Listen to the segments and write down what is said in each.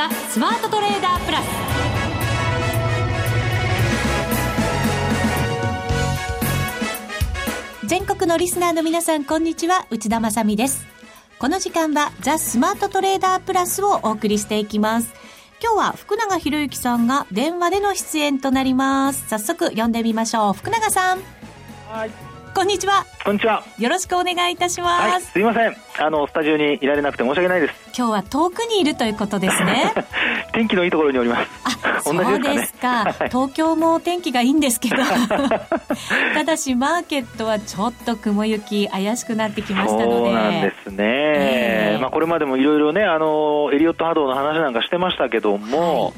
ザ・スマートトレーダープラス。全国のリスナーの皆さんこんにちは。内田まさです。この時間はザ・スマートトレーダープラスをお送りしていきます。今日は福永博之さんが電話での出演となります。早速呼んでみましょう。福永さん。はいこんにちは。こんにちは。よろしくお願いいたします。はい、すいません。あの、スタジオにいられなくて申し訳ないです。今日は遠くにいるということですね。天気のいいところにおります。あ、そうですか。東京も天気がいいんですけど。ただし、マーケットはちょっと雲行き怪しくなってきましたので。そうなんですね。えー、まあ、これまでもいろいろね、あの、エリオット波動の話なんかしてましたけども、はい、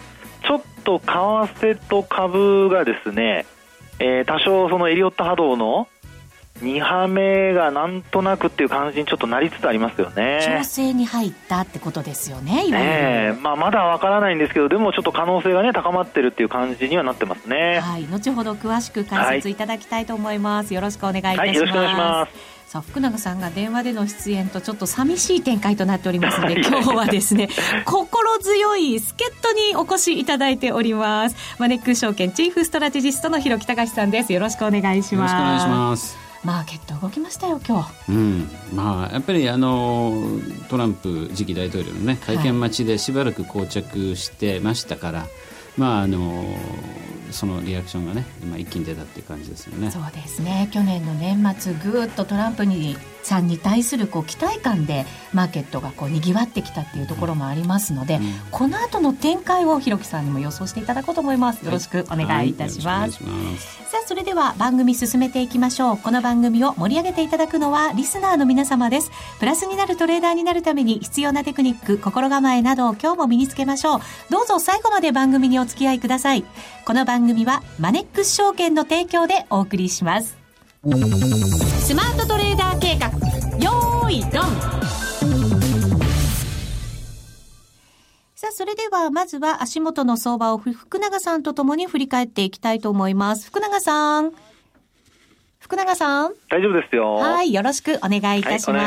ちょっと為替と株がですね、えー、多少そのエリオット波動の2波目がなんとなくっていう感じにちょっとなりつつありますよね。調整に入ったってことですよねねまあ、まだわからないんですけどでもちょっと可能性がね高まってるっていう感じにはなってますね。はい。後ほど詳しく解説いただきたいと思います、はい、よろしくお願いいたします、はい、よろしくお願いします。さあ福永さんが電話での出演とちょっと寂しい展開となっておりますので 今日はですね心強い助っ人にお越しいただいております。マネック証券チーフストラテジストの広木隆さんです。よろしくお願いします。よろしくお願いしますマーケット動きましたよ今日、うん。まあ、やっぱりあのトランプ次期大統領の、ね、会見待ちでしばらく膠着してましたから、はい、まああのそのリアクションがね今一気に出たっていう感じですよね。そうですね。去年の年末ぐっとトランプにさんに対するこう期待感でマーケットがこうにぎわってきたっていうところもありますので、うん、この後の展開をひろきさんにも予想していただこうと思います。よろしくお願いいたします、はいはい、さあそれでは番組進めていきましょう。この番組を盛り上げていただくのはリスナーの皆様です。プラスになるトレーダーになるために必要なテクニック心構えなどを今日も身につけましょう。どうぞ最後まで番組にお付き合いください。この番組はマネックス証券の提供でお送りしますスマートトレーダー計画よーいドンさあ、それでは、まずは足元の相場を福永さんとともに振り返っていきたいと思います。福永さん。福永さん。大丈夫ですよ。はい、よろしくお願いいたします。はい、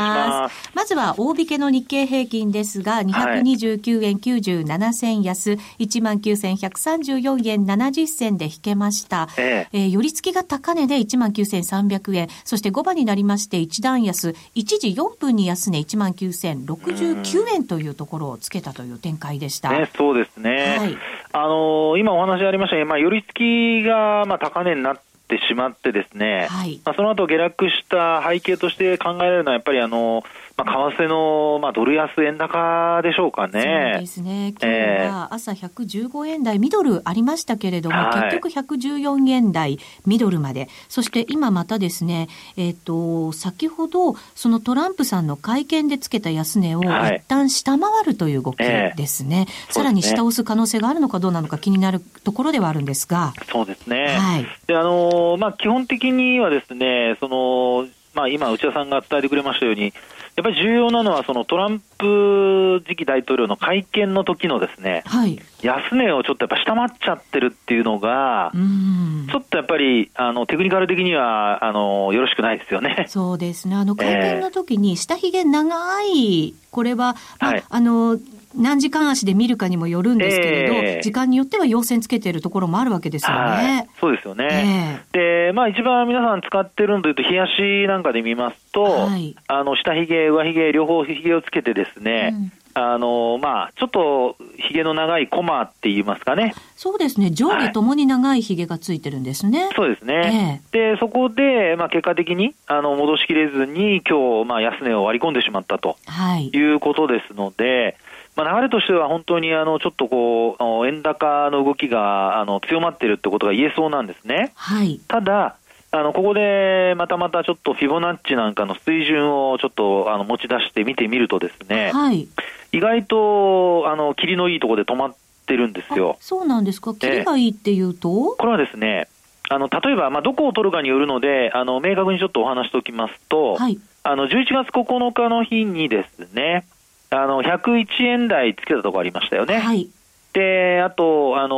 ますまずは大引けの日経平均ですが、229円97銭安、はい、19,134円70銭で引けました。えええー、寄り付きが高値で19,300円、そして5番になりまして一段安、1時4分に安値19,069円というところをつけたという展開でした。ね、そうですね。はい、あのー、今お話ありましたように、まあ、寄り付きがまあ高値になってってしまってですね、はい、まあ、その後下落した背景として考えられるのはやっぱりあの、まあ、為替の、まあ、ドル安円高でしょうかね。そうですね。今日は朝115円台ミドルありましたけれども、結局114円台ミドルまで。そして今またですね、えっ、ー、と、先ほど、そのトランプさんの会見でつけた安値を一旦下回るという動きですね。はいえー、さらに下押す可能性があるのかどうなのか気になるところではあるんですが。そうですね。はい。で、あの、まあ、基本的にはですね、その、まあ、今、内田さんが伝えてくれましたように、やっぱり重要なのは、そのトランプ次期大統領の会見の時のですね、はい、安値をちょっとやっぱ下回っちゃってるっていうのが、ちょっとやっぱりあのテクニカル的にはあのよろしくないですよね。そうですね。あの会見の時に下髭長い、これは、まあ、はい、あの何時間足で見るかにもよるんですけれど、えー、時間によっては陽線つけてるところもあるわけですよね。はい、そうですよね。えー、で、まあ一番皆さん使ってるのというと、冷やしなんかで見ますと、はい、あの、下髭、上髭、両方髭をつけてですね、うんあのまあ、ちょっとひげの長いコマって言いますかね。そうですね。上下ともに長いひげがついてるんですね。はい、そうですね。えー、で、そこで、まあ、結果的に、あの、戻しきれずに、今日、まあ、安値を割り込んでしまったと。はい。いうことですので、まあ、流れとしては本当にあのちょっとこう円高の動きがあの強まっているってことが言えそうなんですね。はい、ただあのここでまたまたちょっとフィボナッチなんかの水準をちょっとあの持ち出して見てみるとですね、はい、意外とあの霧のいいところで止まってるんですよ。そうなんですか？霧がいいっていうと、これはですね、あの例えばまあどこを取るかによるので、あの明確にちょっとお話しておきますと、はい、あの11月9日の日にですね。あの101円台つけたところありましたよね。はい、で、あと、あの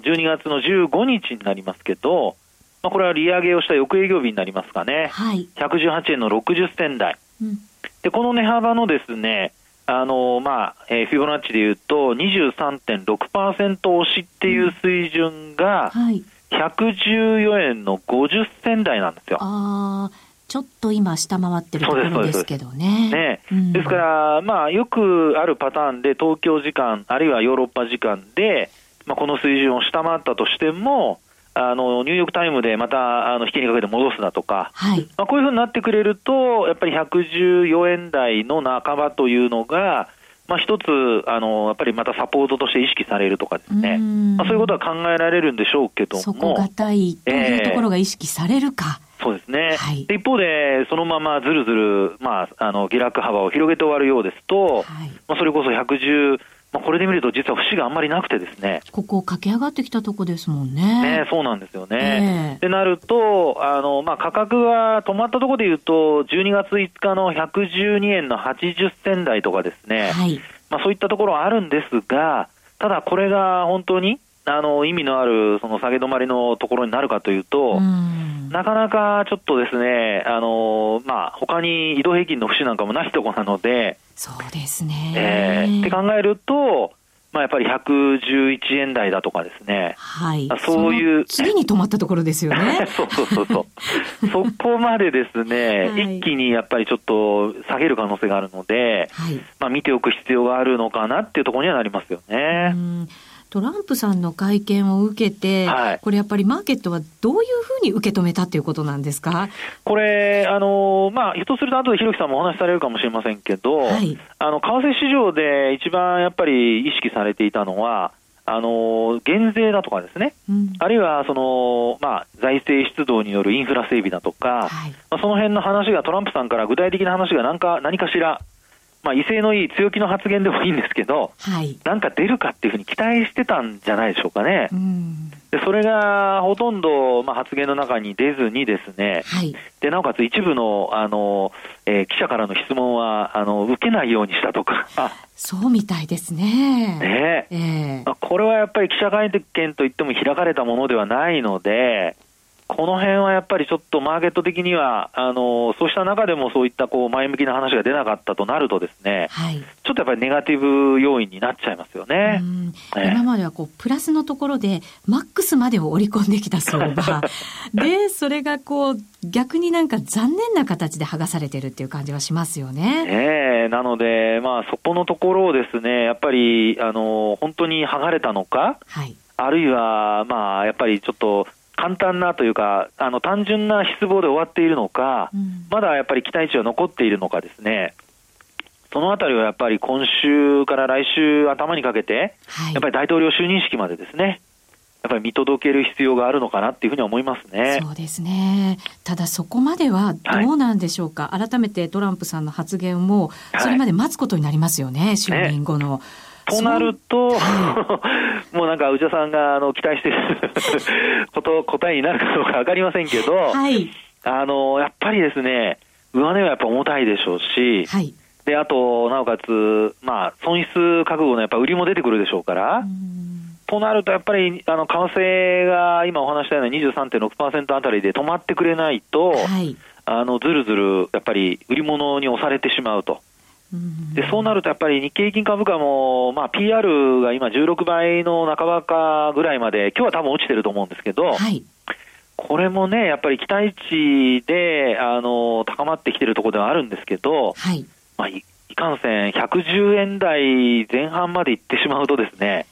12月の15日になりますけど、まあ、これは利上げをした翌営業日になりますかね、はい、118円の60銭台、うん、でこの値幅のですね、あのまあえー、フィボナッチでいうと23.6%押しっていう水準が、114円の50銭台なんですよ。あちょっと今、下回ってるところですけどね。ね、うん、ですから、まあ、よくあるパターンで、東京時間、あるいはヨーロッパ時間で、まあ、この水準を下回ったとしても、あのニューヨーク・タイムでまたあの引きにかけて戻すなとか、はい、まあ、こういうふうになってくれると、やっぱり114円台の半ばというのが、まあ、一つあの、やっぱりまたサポートとして意識されるとかですね、まあ、そういうことは考えられるんでしょうけども、底堅いというところが意識されるか。えー、そうですね、はい、一方で、そのままずるずる、まあ、あの下落幅を広げて終わるようですと、はい、まあ、それこそ110、まあ、これで見ると、実は節があんまりなくてですね。ここ駆け上がってきたとこですもんね。ねそうなんですよね。ってなると、あの、まあ、価格が止まったところで言うと、12月5日の112円の80銭台とかですね。はい。まあ、そういったところはあるんですが、ただこれが本当に、あの、意味のある、その下げ止まりのところになるかというと、なかなかちょっとですね、あの、まあ、他に移動平均の節なんかもないところなので、そうですね。えー、って考えると、まあ、やっぱり111円台だとかですね。はい。そういう。次に止まったところですよね。そうそうそうそう。そこまでですね、はい、一気にやっぱりちょっと下げる可能性があるので、はい、まあ見ておく必要があるのかなっていうところにはなりますよね。うんトランプさんの会見を受けて、はい、これやっぱりマーケットはどういうふうに受け止めたということなんですか？これ、あのまあ、ひょっとすると後でひろきさんもお話しされるかもしれませんけど、はい、あの為替市場で一番やっぱり意識されていたのは、あの減税だとかですね、うん、あるいはその、まあ、財政出動によるインフラ整備だとか、はい、まあ、その辺の話がトランプさんから具体的な話が何か何かしらまあ、威勢のいい強気の発言でもいいんですけど、はい、なんか出るかっていうふうに期待してたんじゃないでしょうかね。でそれがほとんど、まあ、発言の中に出ずにですね、はい、でなおかつ一部のあの、えー、記者からの質問はあの受けないようにしたとか。そうみたいですね。ねえー、これはやっぱり記者会見といっても開かれたものではないので、この辺はやっぱりちょっとマーケット的には、あのそうした中でもそういったこう前向きな話が出なかったとなると、ですね、はい、ちょっとやっぱりネガティブ要因になっちゃいますよね。今まではこうプラスのところで、マックスまでを織り込んできた相場、で、それがこう、逆になんか残念な形で剥がされてるっていう感じはしますよね。ねなので、まあ、そこのところをですね、やっぱり、あの本当に剥がれたのか、はい、あるいは、まあ、やっぱりちょっと、簡単なというか、あの単純な失望で終わっているのか、うん、まだやっぱり期待値は残っているのかですね、そのあたりはやっぱり今週から来週頭にかけて、はい、やっぱり大統領就任式までですね、やっぱり見届ける必要があるのかなっていうふうに思いますね。そうですね。ただそこまではどうなんでしょうか。はい、改めてトランプさんの発言も、それまで待つことになりますよね、はい、就任後の。ねとなると、もうなんか内田さんがあの期待していること 答えになるかどうか分かりませんけど、はい、あのやっぱりですね、上値はやっぱ重たいでしょうし、はい、であと、なおかつ、まあ、損失覚悟のやっぱ売りも出てくるでしょうから。となると、やっぱりあの為替が今お話したような23.6%あたりで止まってくれないと、はい、あのずるずるやっぱり売り物に押されてしまうと。でそうなるとやっぱり日経平均株価も、まあ、PR が今16倍の半ばかぐらいまで、今日は多分落ちてると思うんですけど、はい、これもね、やっぱり期待値であの高まってきてるところではあるんですけど、はい、まあ、いかんせん110円台前半まで行ってしまうとですね、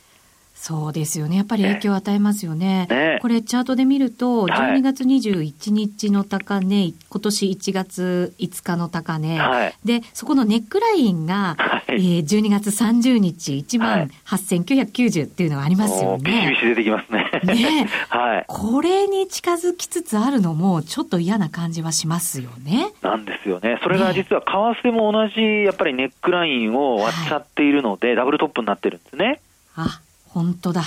そうですよね。やっぱり影響を与えますよね。ねこれチャートで見ると、12月21日の高値、はい、今年1月5日の高値、はい、で、そこのネックラインが、はい、えー、12月30日1万8990っていうのがありますよね。ビシビシ出てきますね。ね はい。これに近づきつつあるのも、ちょっと嫌な感じはしますよね。なんですよね。それが実は為替も同じ、やっぱりネックラインを割っちゃっているので、ダブルトップになってるんですね。あ本当だ。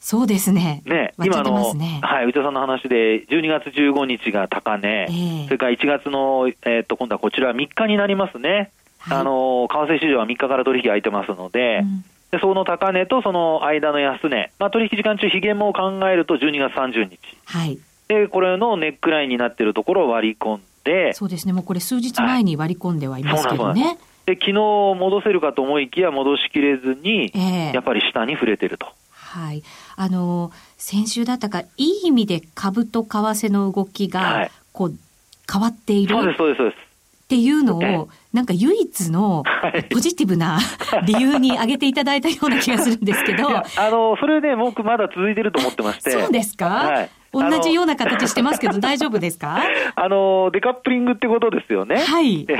そうですね。ね、今の、はい、内田さんの話で、12月15日が高値、えー、それから1月の、えー、っと、今度はこちら3日になりますね。はい、あの、為替市場は3日から取引空いてますので、うん、でその高値とその間の安値、まあ、取引時間中、ひげもを考えると12月30日。はい。で、これのネックラインになっているところを割り込んで、そうですね、もうこれ数日前に割り込んではいますけどね。はいで昨日戻せるかと思いきや戻しきれずに、えー、やっぱり下に触れてると。はい。あの、先週だったか、いい意味で株と為替の動きが、こう、変わっている？そうです、そうです、そうです。っていうのを、なんか唯一のポジティブな 理由に挙げていただいたような気がするんですけど。あの、それで、ね、僕まだ続いてると思ってまして。そうですか？はい。同じような形してますけど、大丈夫ですか？あの、デカップリングってことですよね。はい。で、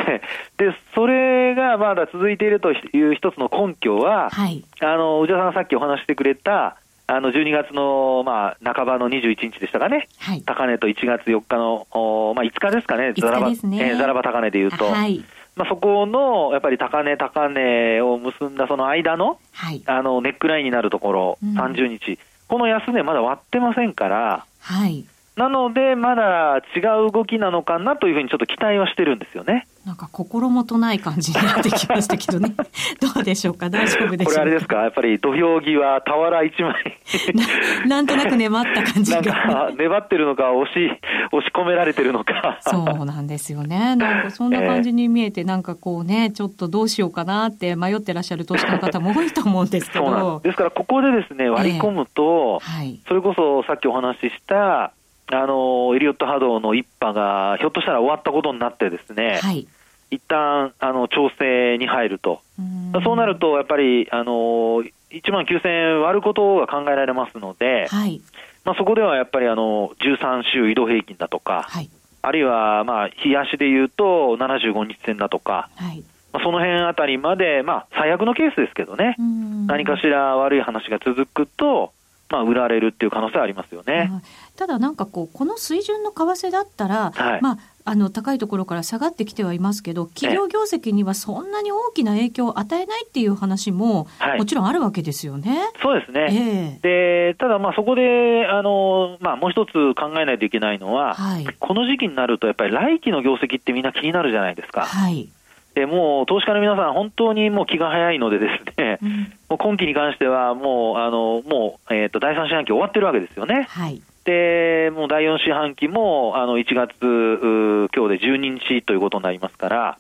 それがまだ続いているという一つの根拠は、はい。あの、内田さんがさっきお話してくれた、あの12月の、まあ、半ばの21日でしたかね、はい、高値と1月4日の、おまあ、5日ですかね、ざらば、ね。えー、ざらば高値でいうと、はい、まあ、そこのやっぱり高値、高値を結んだその間の,、はい、あのネックラインになるところ、うん、30日、この安値、まだ割ってませんから、はい、なので、まだ違う動きなのかなというふうにちょっと期待はしてるんですよね。なんか心もとない感じになってきましたけどね。どうでしょうか？大丈夫でしょうか？これあれですか？やっぱり土俵際、俵一枚な。なんとなく粘った感じが。なんか粘ってるのか、押し、押し込められてるのか。そうなんですよね。なんかそんな感じに見えて、えー、なんかこうね、ちょっとどうしようかなって迷ってらっしゃる投資家の方も多いと思うんですけど。ですからここでですね、割り込むと、えーはい、それこそさっきお話しした、あのエリオット波動の一波がひょっとしたら終わったことになってですね、はい、一旦あの調整に入ると、そうなるとやっぱりあの1万9000円割ることが考えられますので、はい、まあ、そこではやっぱりあの13週移動平均だとか、はい、あるいはまあ日足でいうと75日線だとか、はい。まあ、その辺あたりまで、まあ、最悪のケースですけどね、何かしら悪い話が続くと、まあ、売られるっていう可能性はありますよね。ただなんかこうこの水準の為替だったら、はい、まああの高いところから下がってきてはいますけど、企業業績にはそんなに大きな影響を与えないっていう話も、はい、もちろんあるわけですよね。そうですね。えー、でただ、まあそこであの、まあ、もう一つ考えないといけないのは、はい、この時期になると、やっぱり来期の業績ってみんな気になるじゃないですか。はいでもう投資家の皆さん、本当にもう気が早いので、ですね、うん、もう今期に関しては、もう、あのもう、えーと、第3四半期終わってるわけですよね。はい、で、もう第4四半期もあの1月、今日で12日ということになりますから、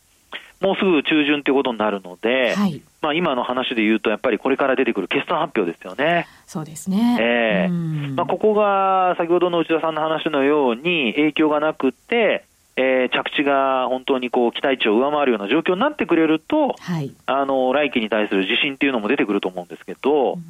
もうすぐ中旬ということになるので、はい、まあ、今の話で言うと、やっぱりこれから出てくる決算発表ですよね。そうですね。えーまあ、ここが先ほどの内田さんの話のように影響がなくて、えー、着地が本当にこう期待値を上回るような状況になってくれると、はい、あの来期に対する自信っていうのも出てくると思うんですけど、うん、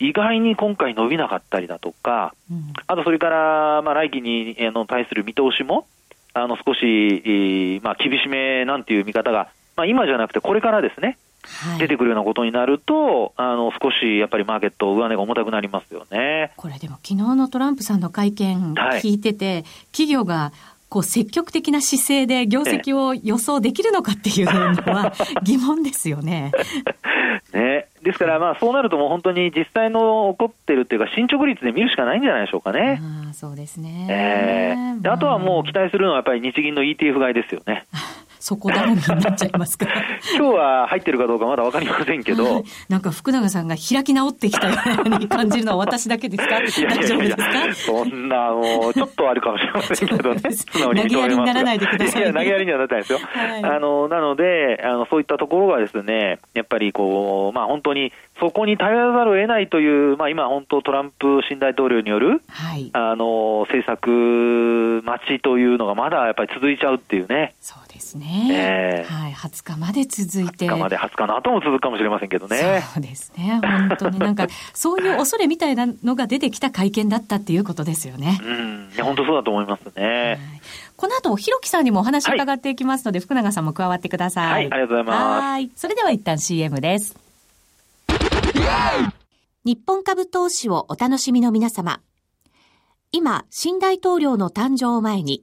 意外に今回伸びなかったりだとか、うん、あとそれから、まあ、来期にあの対する見通しも、あの少し、まあ、厳しめなんていう見方が、まあ、今じゃなくてこれからですね、はい、出てくるようなことになると、あの少しやっぱりマーケット、上値が重たくなりますよね。これでも、昨日のトランプさんの会見聞いてて、はい、企業がこう積極的な姿勢で業績を予想できるのかっていうのは疑問ですよね。ねですから、まあ、そうなるともう本当に実際の起こってるっていうか、進捗率で見るしかないんじゃないでしょうかね。あそうですね、えー、であとはもう期待するのはやっぱり日銀の ETF 買いですよね。そこ頼みになっちゃいますか？今日は入ってるかどうかまだ分かりませんけど、はい、なんか福永さんが開き直ってきたように感じるのは私だけですか？大丈夫ですか？そんなもうちょっとあるかもしれませんけどね。投げやりにならないでください、ね、いや投げやりにはなってないですよ、はい、あのなのであのそういったところがですねやっぱりこうまあ本当にそこに頼らざるを得ないという、まあ、今、本当、トランプ新大統領による、はい、あの政策待ちというのがまだやっぱり続いちゃうっていうね。そうですね、えー、はい、20日まで続いて。20日まで、20日の後も続くかもしれませんけどね。そうですね、本当になんか、そういう恐れみたいなのが出てきた会見だったっていうことですよね。うん、本当そうだと思いますね。はいこの後、ひろきさんにもお話伺っていきますので、はい、福永さんも加わってください。はい、ありがとうございます。はい。それでは一旦 CM です。日本株投資をお楽しみの皆様。今、新大統領の誕生を前に、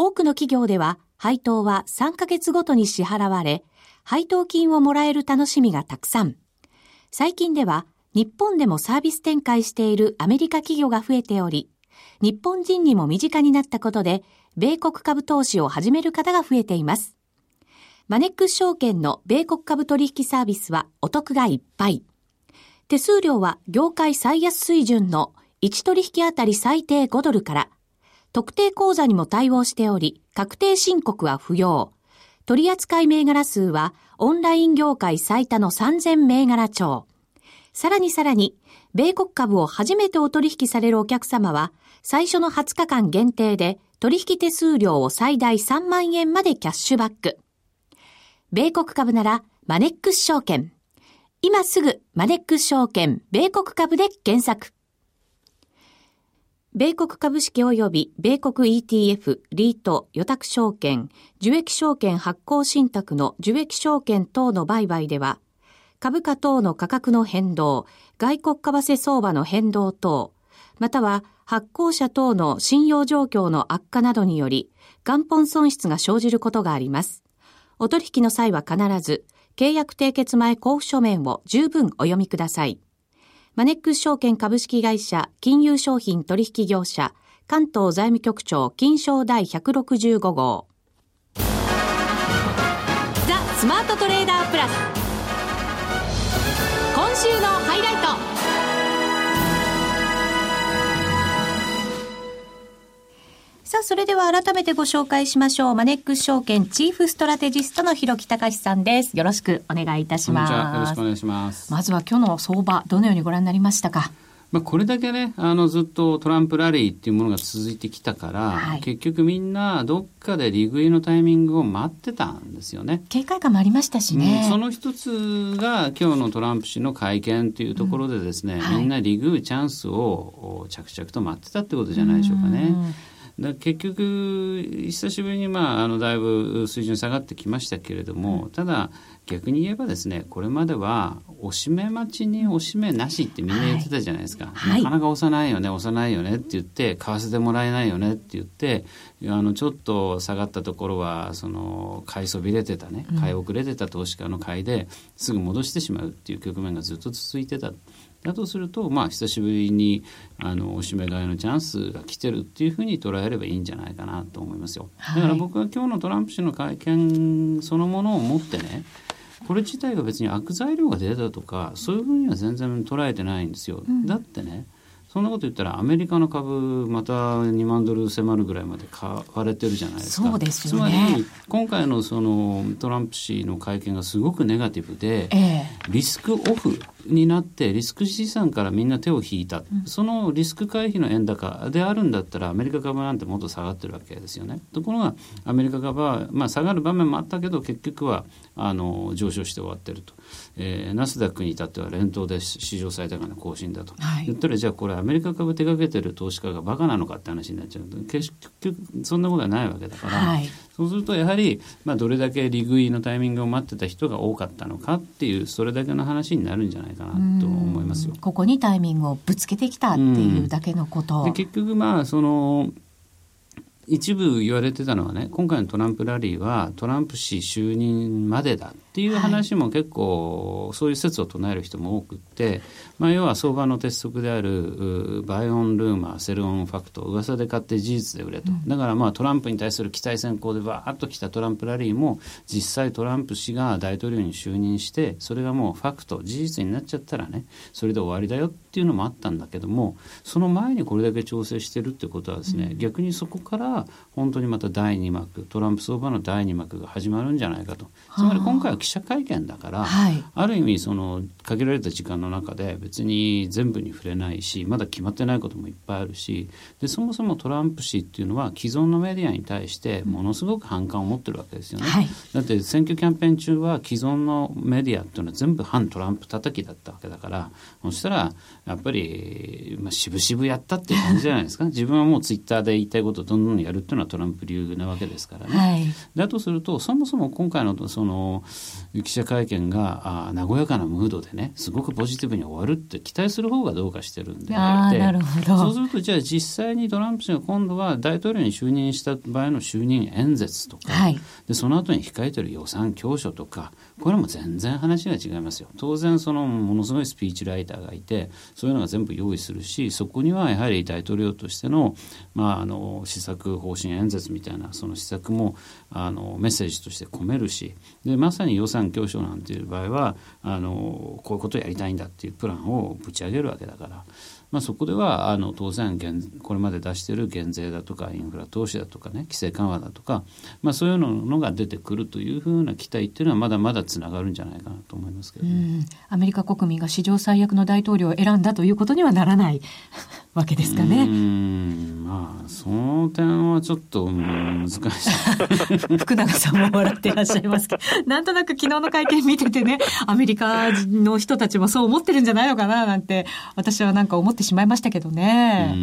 多くの企業では、配当は3ヶ月ごとに支払われ、配当金をもらえる楽しみがたくさん。最近では、日本でもサービス展開しているアメリカ企業が増えており、日本人にも身近になったことで、米国株投資を始める方が増えています。マネックス証券の米国株取引サービスはお得がいっぱい。手数料は業界最安水準の1取引あたり最低5ドルから、特定口座にも対応しており、確定申告は不要。取扱銘柄数はオンライン業界最多の3000銘柄超。さらにさらに、米国株を初めてお取引されるお客様は、最初の20日間限定で取引手数料を最大3万円までキャッシュバック。米国株ならマネックス証券。今すぐマネックス証券米国株で検索。米国株式及び米国 ETF、リート、予託証券、受益証券発行信託の受益証券等の売買では、株価等の価格の変動、外国為替相場の変動等、または発行者等の信用状況の悪化などにより、元本損失が生じることがあります。お取引の際は必ず、契約締結前交付書面を十分お読みください。マネックス証券株式会社金融商品取引業者関東財務局長金賞第165号。ザ・スマートトレーダープラス。今週のハイライト。さあ、それでは改めてご紹介しましょう。マネックス証券チーフストラテジストの広木隆さんです。よろしくお願いいたします。よろしくお願いします。まずは今日の相場、どのようにご覧になりましたか？まあ、これだけねあのずっとトランプラリーっていうものが続いてきたから、はい、結局みんなどっかで利食いのタイミングを待ってたんですよね警戒感もありましたしね、うん、その一つが今日のトランプ氏の会見というところでですね、うんはい、みんな利食うチャンスを着々と待ってたってことじゃないでしょうかね。だ結局久しぶりに、まあ、あのだいぶ水準下がってきましたけれども、ただ逆に言えばですねこれまではおしめ待ちにおしめなしってみんな言ってたじゃないですか、はい、なかなか押さないよね押さないよねって言って買わせてもらえないよねって言ってあのちょっと下がったところはその買いそびれてたね買い遅れてた投資家の買いですぐ戻してしまうっていう局面がずっと続いてた。だとすると、まあ、久しぶりにあのおしめ買いのチャンスが来てるっていうふうに捉えればいいんじゃないかなと思いますよ。だから僕は今日のトランプ氏の会見そのものをもってねこれ自体が別に悪材料が出たとかそういうふうには全然捉えてないんですよ。うん、だってねそんなこと言ったらアメリカの株また2万ドル迫るぐらいまで買われてるじゃないですか。そうですよね、つまり今回のそのトランプ氏の会見がすごくネガティブで、えー、リスクオフになってリスク資産からみんな手を引いた、うん、そのリスク回避の円高であるんだったらアメリカ株なんてもっと下がってるわけですよね。ところがアメリカ株は、まあ、下がる場面もあったけど結局はあの上昇して終わってると。えー、ナスダックに至っては連投で史上最高値更新だと、はい、言ったらじゃあこれアメリカ株手掛けてる投資家がバカなのかって話になっちゃう。と結局そんなことはないわけだから、はい、そうするとやはり、まあ、どれだけ利食いのタイミングを待ってた人が多かったのかっていうそれだけの話になるんじゃないかなと思いますよ。ここにタイミングをぶつけてきたっていうだけのこと。で結局まあその一部言われてたのはね今回のトランプラリーはトランプ氏就任までだっていう話も結構、そういう説を唱える人も多くって、まあ、要は相場の鉄則である buy on rumor sell on fact 噂で買って事実で売れと、だからまあトランプに対する期待先行でバーッときたトランプラリーも実際トランプ氏が大統領に就任してそれがもう fact 事実になっちゃったらねそれで終わりだよっていうのもあったんだけどもその前にこれだけ調整してるってことはですね、うん、逆にそこから本当にまた第2幕トランプ相場の第2幕が始まるんじゃないかと。つまり今回は記者会見だから、はい、ある意味その限られた時間の中で別に全部に触れないしまだ決まってないこともいっぱいあるしでそもそもトランプ氏っていうのは既存のメディアに対してものすごく反感を持ってるわけですよね。はい、だって選挙キャンペーン中は既存のメディアっていうのは全部反トランプ叩きだったわけだからそしたらやっぱり、まあ、渋々やったっていう感じじゃないですか 自分はもうツイッターで言いたいことをどんどんややるっていうのはトランプ流なわけですからね。はい、だとするとそもそも今回のその記者会見があ和やかなムードでねすごくポジティブに終わるって期待する方がどうかしてるんであなるほどそうするとじゃあ実際にトランプ氏が今度は大統領に就任した場合の就任演説とか、はい、でその後に控えてる予算教書とかこれも全然話が違いますよ。当然そのものすごいスピーチライターがいてそういうのが全部用意するしそこにはやはり大統領としての,、まあ、あの施策方針演説みたいなその施策もあのメッセージとして込めるしでまさに予算教書なんていう場合はあのこういうことをやりたいんだっていうプランをぶち上げるわけだから。まあ、そこではあの当然これまで出している減税だとかインフラ投資だとかね規制緩和だとか、まあ、そういうのが出てくるというふうな期待っていうのはまだまだつながるんじゃないかなと思いますけど、ね、アメリカ国民が史上最悪の大統領を選んだということにはならない。わけですかね。まあその点はちょっと難しい 福永さんも笑っていらっしゃいますけど なんとなく昨日の会見見ててねアメリカの人たちもそう思ってるんじゃないのかななんて私はなんか思ってしまいましたけどね。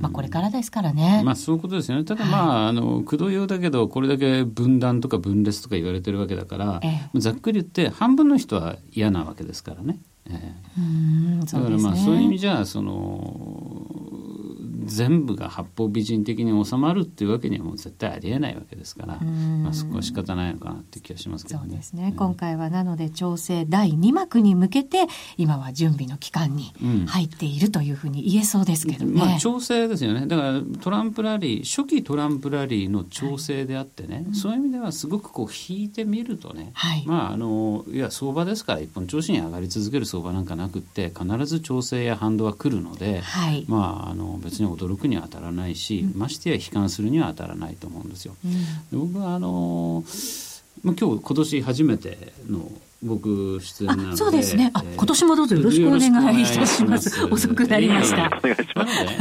まあ、これからですからね。まあ、そういうことですよね。ただ、まあ、はい、あの、駆動用だけど、これだけ分断とか分裂とか言われてるわけだから、ええ、ざっくり言って、半分の人は嫌なわけですからね。ええ、だからまあそういう意味じゃその全部が八方美人的に収まるっていうわけにはもう絶対ありえないわけですから、まあ、そこは仕方ないのかなって気がしますけどね。そうですね、うん、今回はなので調整第2幕に向けて今は準備の期間に入っているというふうに言えそうですけどね。まあ、調整ですよね。だからトランプラリー初期トランプラリーの調整であってね、はい、そういう意味ではすごくこう引いてみるとね、はい、まああのいや相場ですから一本調子に上がり続ける相場なんかなくって必ず調整や反動は来るので、はい、まああの別に驚くには当たらないし、うん、ましてや悲観するには当たらないと思うんですよ。うん、僕はあのまあ、今日今年初めての僕出演なのでそうですね。あ、えー、今年もどうぞよろしくお願いいたします。遅くなりました。なので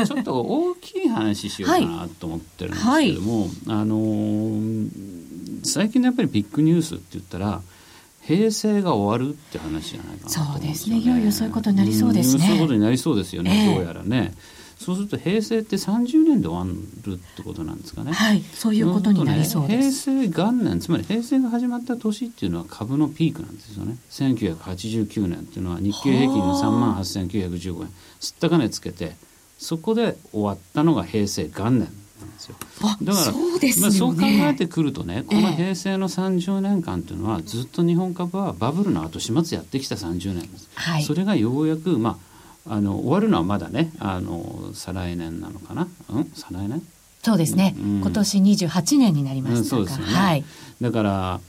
ちょっと大きい話しようかなと思ってるんですけども、はい、あの最近のやっぱりビッグニュースって言ったら平成が終わるって話じゃないかな、ね、そうですね。いよいよそういうことになりそうですね、そういうことになりそうですよね、えー、どうやらねそうすると平成って30年で終わるってことなんですかね。はい、そういうことになりそうです。平成元年、つまり平成が始まった年っていうのは株のピークなんですよね。1989年っていうのは日経平均の3万8915円、すった金つけて、そこで終わったのが平成元年。なんですよだからそうです、ね、まあ、そう考えてくるとねこの平成の30年間というのは、ずっと日本株はバブルの後始末やってきた30年です、はい、それがようやく、まあ、あの終わるのはまだねあの再来年なのかな、うん、再来年？そうですね、うん、今年28年になりましたそうですよね、はい、だから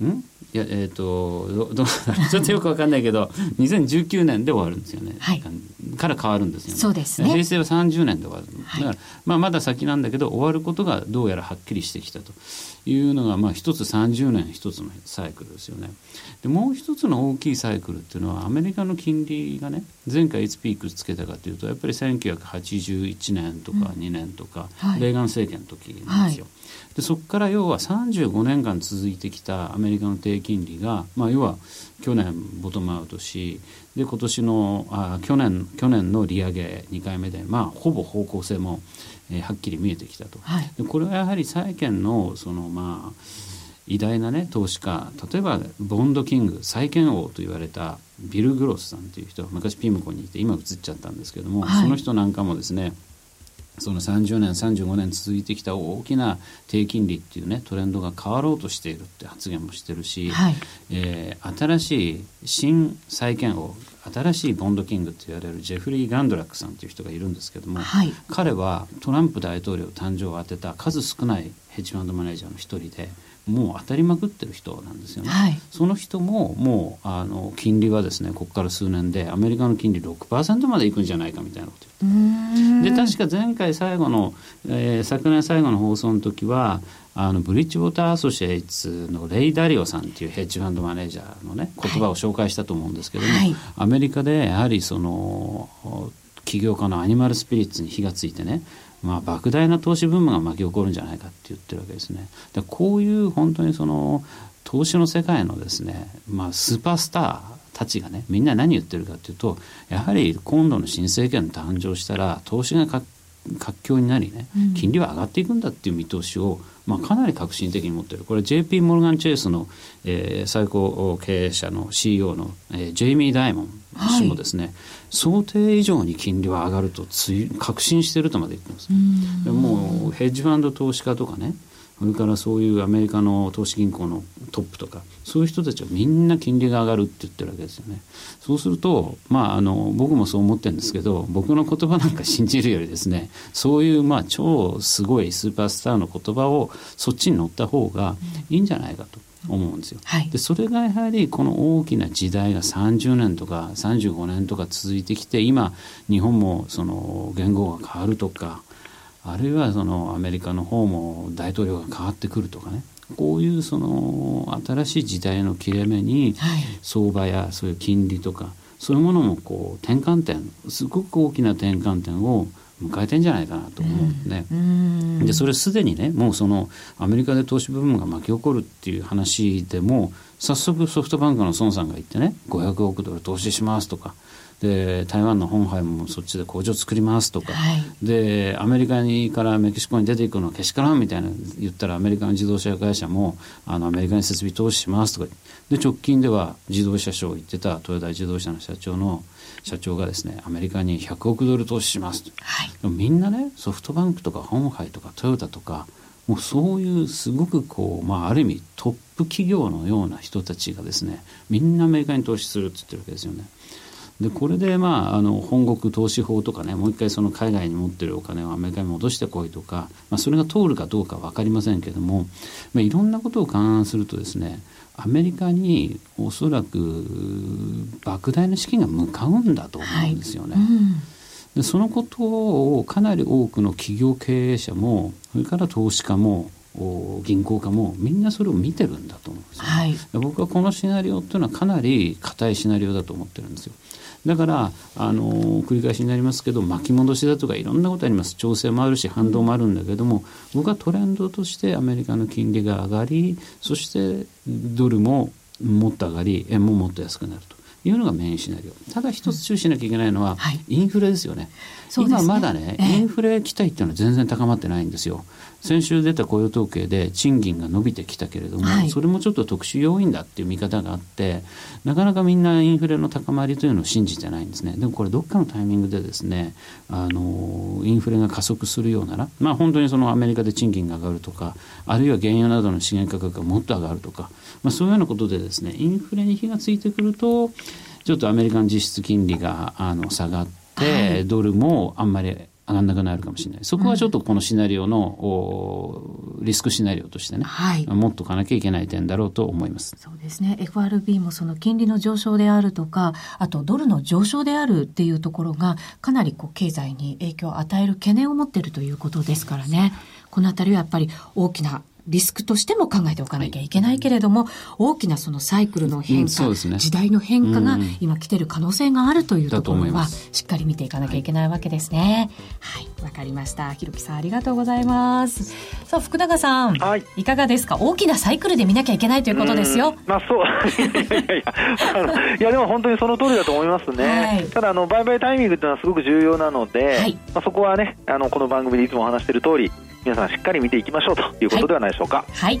ん？いやえっ、ー、とど ちょっとよくわかんないけど2019年で終わるんですよね、はい、から変わるんですよね。そうですね。平成は30年で終わる、はい、だから、まあ、まだ先なんだけど終わることがどうやらはっきりしてきたというのが、まあ、一つ30年一つのサイクルですよね。でもう一つの大きいサイクルっていうのはアメリカの金利がね前回いつピークつけたかというとやっぱり1981年とか2年とか、うんはい、レーガン政権の時なんですよ、はいでそこから要は35年間続いてきたアメリカの低金利が、まあ、要は去年ボトムアウトしで今年のあ去年去年の利上げ2回目で、まあ、ほぼ方向性も、えー、はっきり見えてきたと、はい、でこれはやはり債券のそのまあ偉大なね投資家例えばボンドキング債券王と言われたビル・グロスさんという人昔ピムコにいて今移っちゃったんですけども、はい、その人なんかもですねその30年35年続いてきた大きな低金利っていうねトレンドが変わろうとしているって発言もしてるし、はい、えー、新しい新債券王新しいボンドキングと言われるジェフリー・ガンドラックさんという人がいるんですけども、はい、彼はトランプ大統領誕生を当てた数少ないヘッジファンドマネージャーの一人で。もう当たりまくってる人なんですよね、はい、その人ももうあの金利はですねここから数年でアメリカの金利6%までいくんじゃないかみたいなこと言って。で確か前回最後の、えー、昨年最後の放送の時はあのブリッジウォーターアソシエイツのレイ・ダリオさんっていうヘッジファンドマネージャーのね言葉を紹介したと思うんですけども、はい、アメリカでやはりその起業家のアニマルスピリッツに火がついてねまあ、莫大な投資ブームが巻き起こるんじゃないかって言ってるわけですね。でこういう本当にその投資の世界のですね、まあ、スーパースターたちがねみんな何言ってるかっていうとやはり今度の新政権誕生したら投資が活況になりね、金利は上がっていくんだっていう見通しを、まあ、かなり革新的に持ってる。これ JP モルガン・チェイスの、えー、最高経営者の CEO の、えー、ジェイミー・ダイモン氏もですね、はい、想定以上に金利は上がるとつい確信してるとまで言ってます。もうヘッジファンド投資家とかねそれからそういうアメリカの投資銀行のトップとかそういう人たちはみんな金利が上がるって言ってるわけですよね。そうすると、まあ、あの僕もそう思ってるんですけど僕の言葉なんか信じるよりですねそういうまあ超すごいスーパースターの言葉をそっちに乗った方がいいんじゃないかと。思うんですよ、はい、でそれがやはりこの大きな時代が30年とか35年とか続いてきて今日本もその言語が変わるとかあるいはそのアメリカの方も大統領が変わってくるとかね。こういうその新しい時代の切れ目に相場やそういう金利とかそういうものもこう転換点すごく大きな転換点を迎えてんじゃないかなと思うんで,、ね、でそれすでにねもうそのアメリカで投資部分が巻き起こるっていう話でも早速ソフトバンクの孫さんが言ってね500億ドル投資しますとかで台湾の本杯もそっちで工場作りますとか、はい、でアメリカにからメキシコに出ていくのはけしからんみたいな言ったらアメリカの自動車会社もあのアメリカに設備投資しますとか。で直近では自動車ショー行ってた豊田自動車の社長の社長がですねアメリカに100億ドル投資しますと、はい、みんなねソフトバンクとか本杯とかトヨタとかもうそういうすごくこう、まあ、ある意味トップ企業のような人たちがですねみんなアメリカに投資するって言ってるわけですよね。でこれで、まあ、あの本国投資法とかねもう一回その海外に持ってるお金をアメリカに戻してこいとか、まあ、それが通るかどうか分かりませんけども、まあ、いろんなことを勘案するとですねアメリカにおそらく莫大な資金が向かうんだと思うんですよね。はいうんでそのことをかなり多くの企業経営者もそれから投資家も銀行家もみんなそれを見てるんだと思うんですよ、はい、僕はこのシナリオっていうのはかなり硬いシナリオだと思ってるんですよ。だからあの繰り返しになりますけど巻き戻しだとかいろんなことあります。調整もあるし反動もあるんだけども僕はトレンドとしてアメリカの金利が上がりそしてドルももっと上がり円ももっと安くなるというのがメインシナリオ。ただ一つ注意しなきゃいけないのは、インフレですよね、今まだね、インフレ期待っていうのは全然高まってないんですよ。先週出た雇用統計で賃金が伸びてきたけれども、はい、それもちょっと特殊要因だっていう見方があってなかなかみんなインフレの高まりというのを信じてないんですね。でもこれどっかのタイミングでですねあのインフレが加速するようならまあ本当にそのアメリカで賃金が上がるとかあるいは原油などの資源価格がもっと上がるとか、まあ、そういうようなことでですねインフレに火がついてくるとちょっとアメリカの実質金利があの下がって、はい、ドルもあんまり上がんなくなるかもしれない。そこはちょっとこのシナリオの、うん、リスクシナリオとしてね、はい、持っとかなきゃいけない点だろうと思います。そうですね。FRB もその金利の上昇であるとか、あとドルの上昇であるっていうところが、かなりこう経済に影響を与える懸念を持っているということですからね。このあたりはやっぱり大きなリスクとしても考えておかなきゃいけないけれども、はい、大きなそのサイクルの変化、うんね、時代の変化が今来てる可能性があるというところは、しっかり見ていかなきゃいけないわけですね。はい、わ、はい、かりました。ひろきさんありがとうございます。さあ、福永さん、はい、いかがですか？大きなサイクルで見なきゃいけないということですよ。まあそう。いやいやいや、いやでも本当にその通りだと思いますね。はい、ただ、あの、売買タイミングっていうのはすごく重要なので、はい、まあそこはね、あの、この番組でいつもお話している通り、皆さんしっかり見ていきましょうということではないでしょうか。はい、はい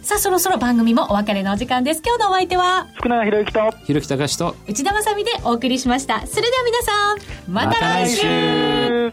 さあ、そろそろ番組もお別れのお時間です。今日のお相手は、福永博之と、ひろきたかしと、内田まさみでお送りしました。それでは皆さん、また来週ま、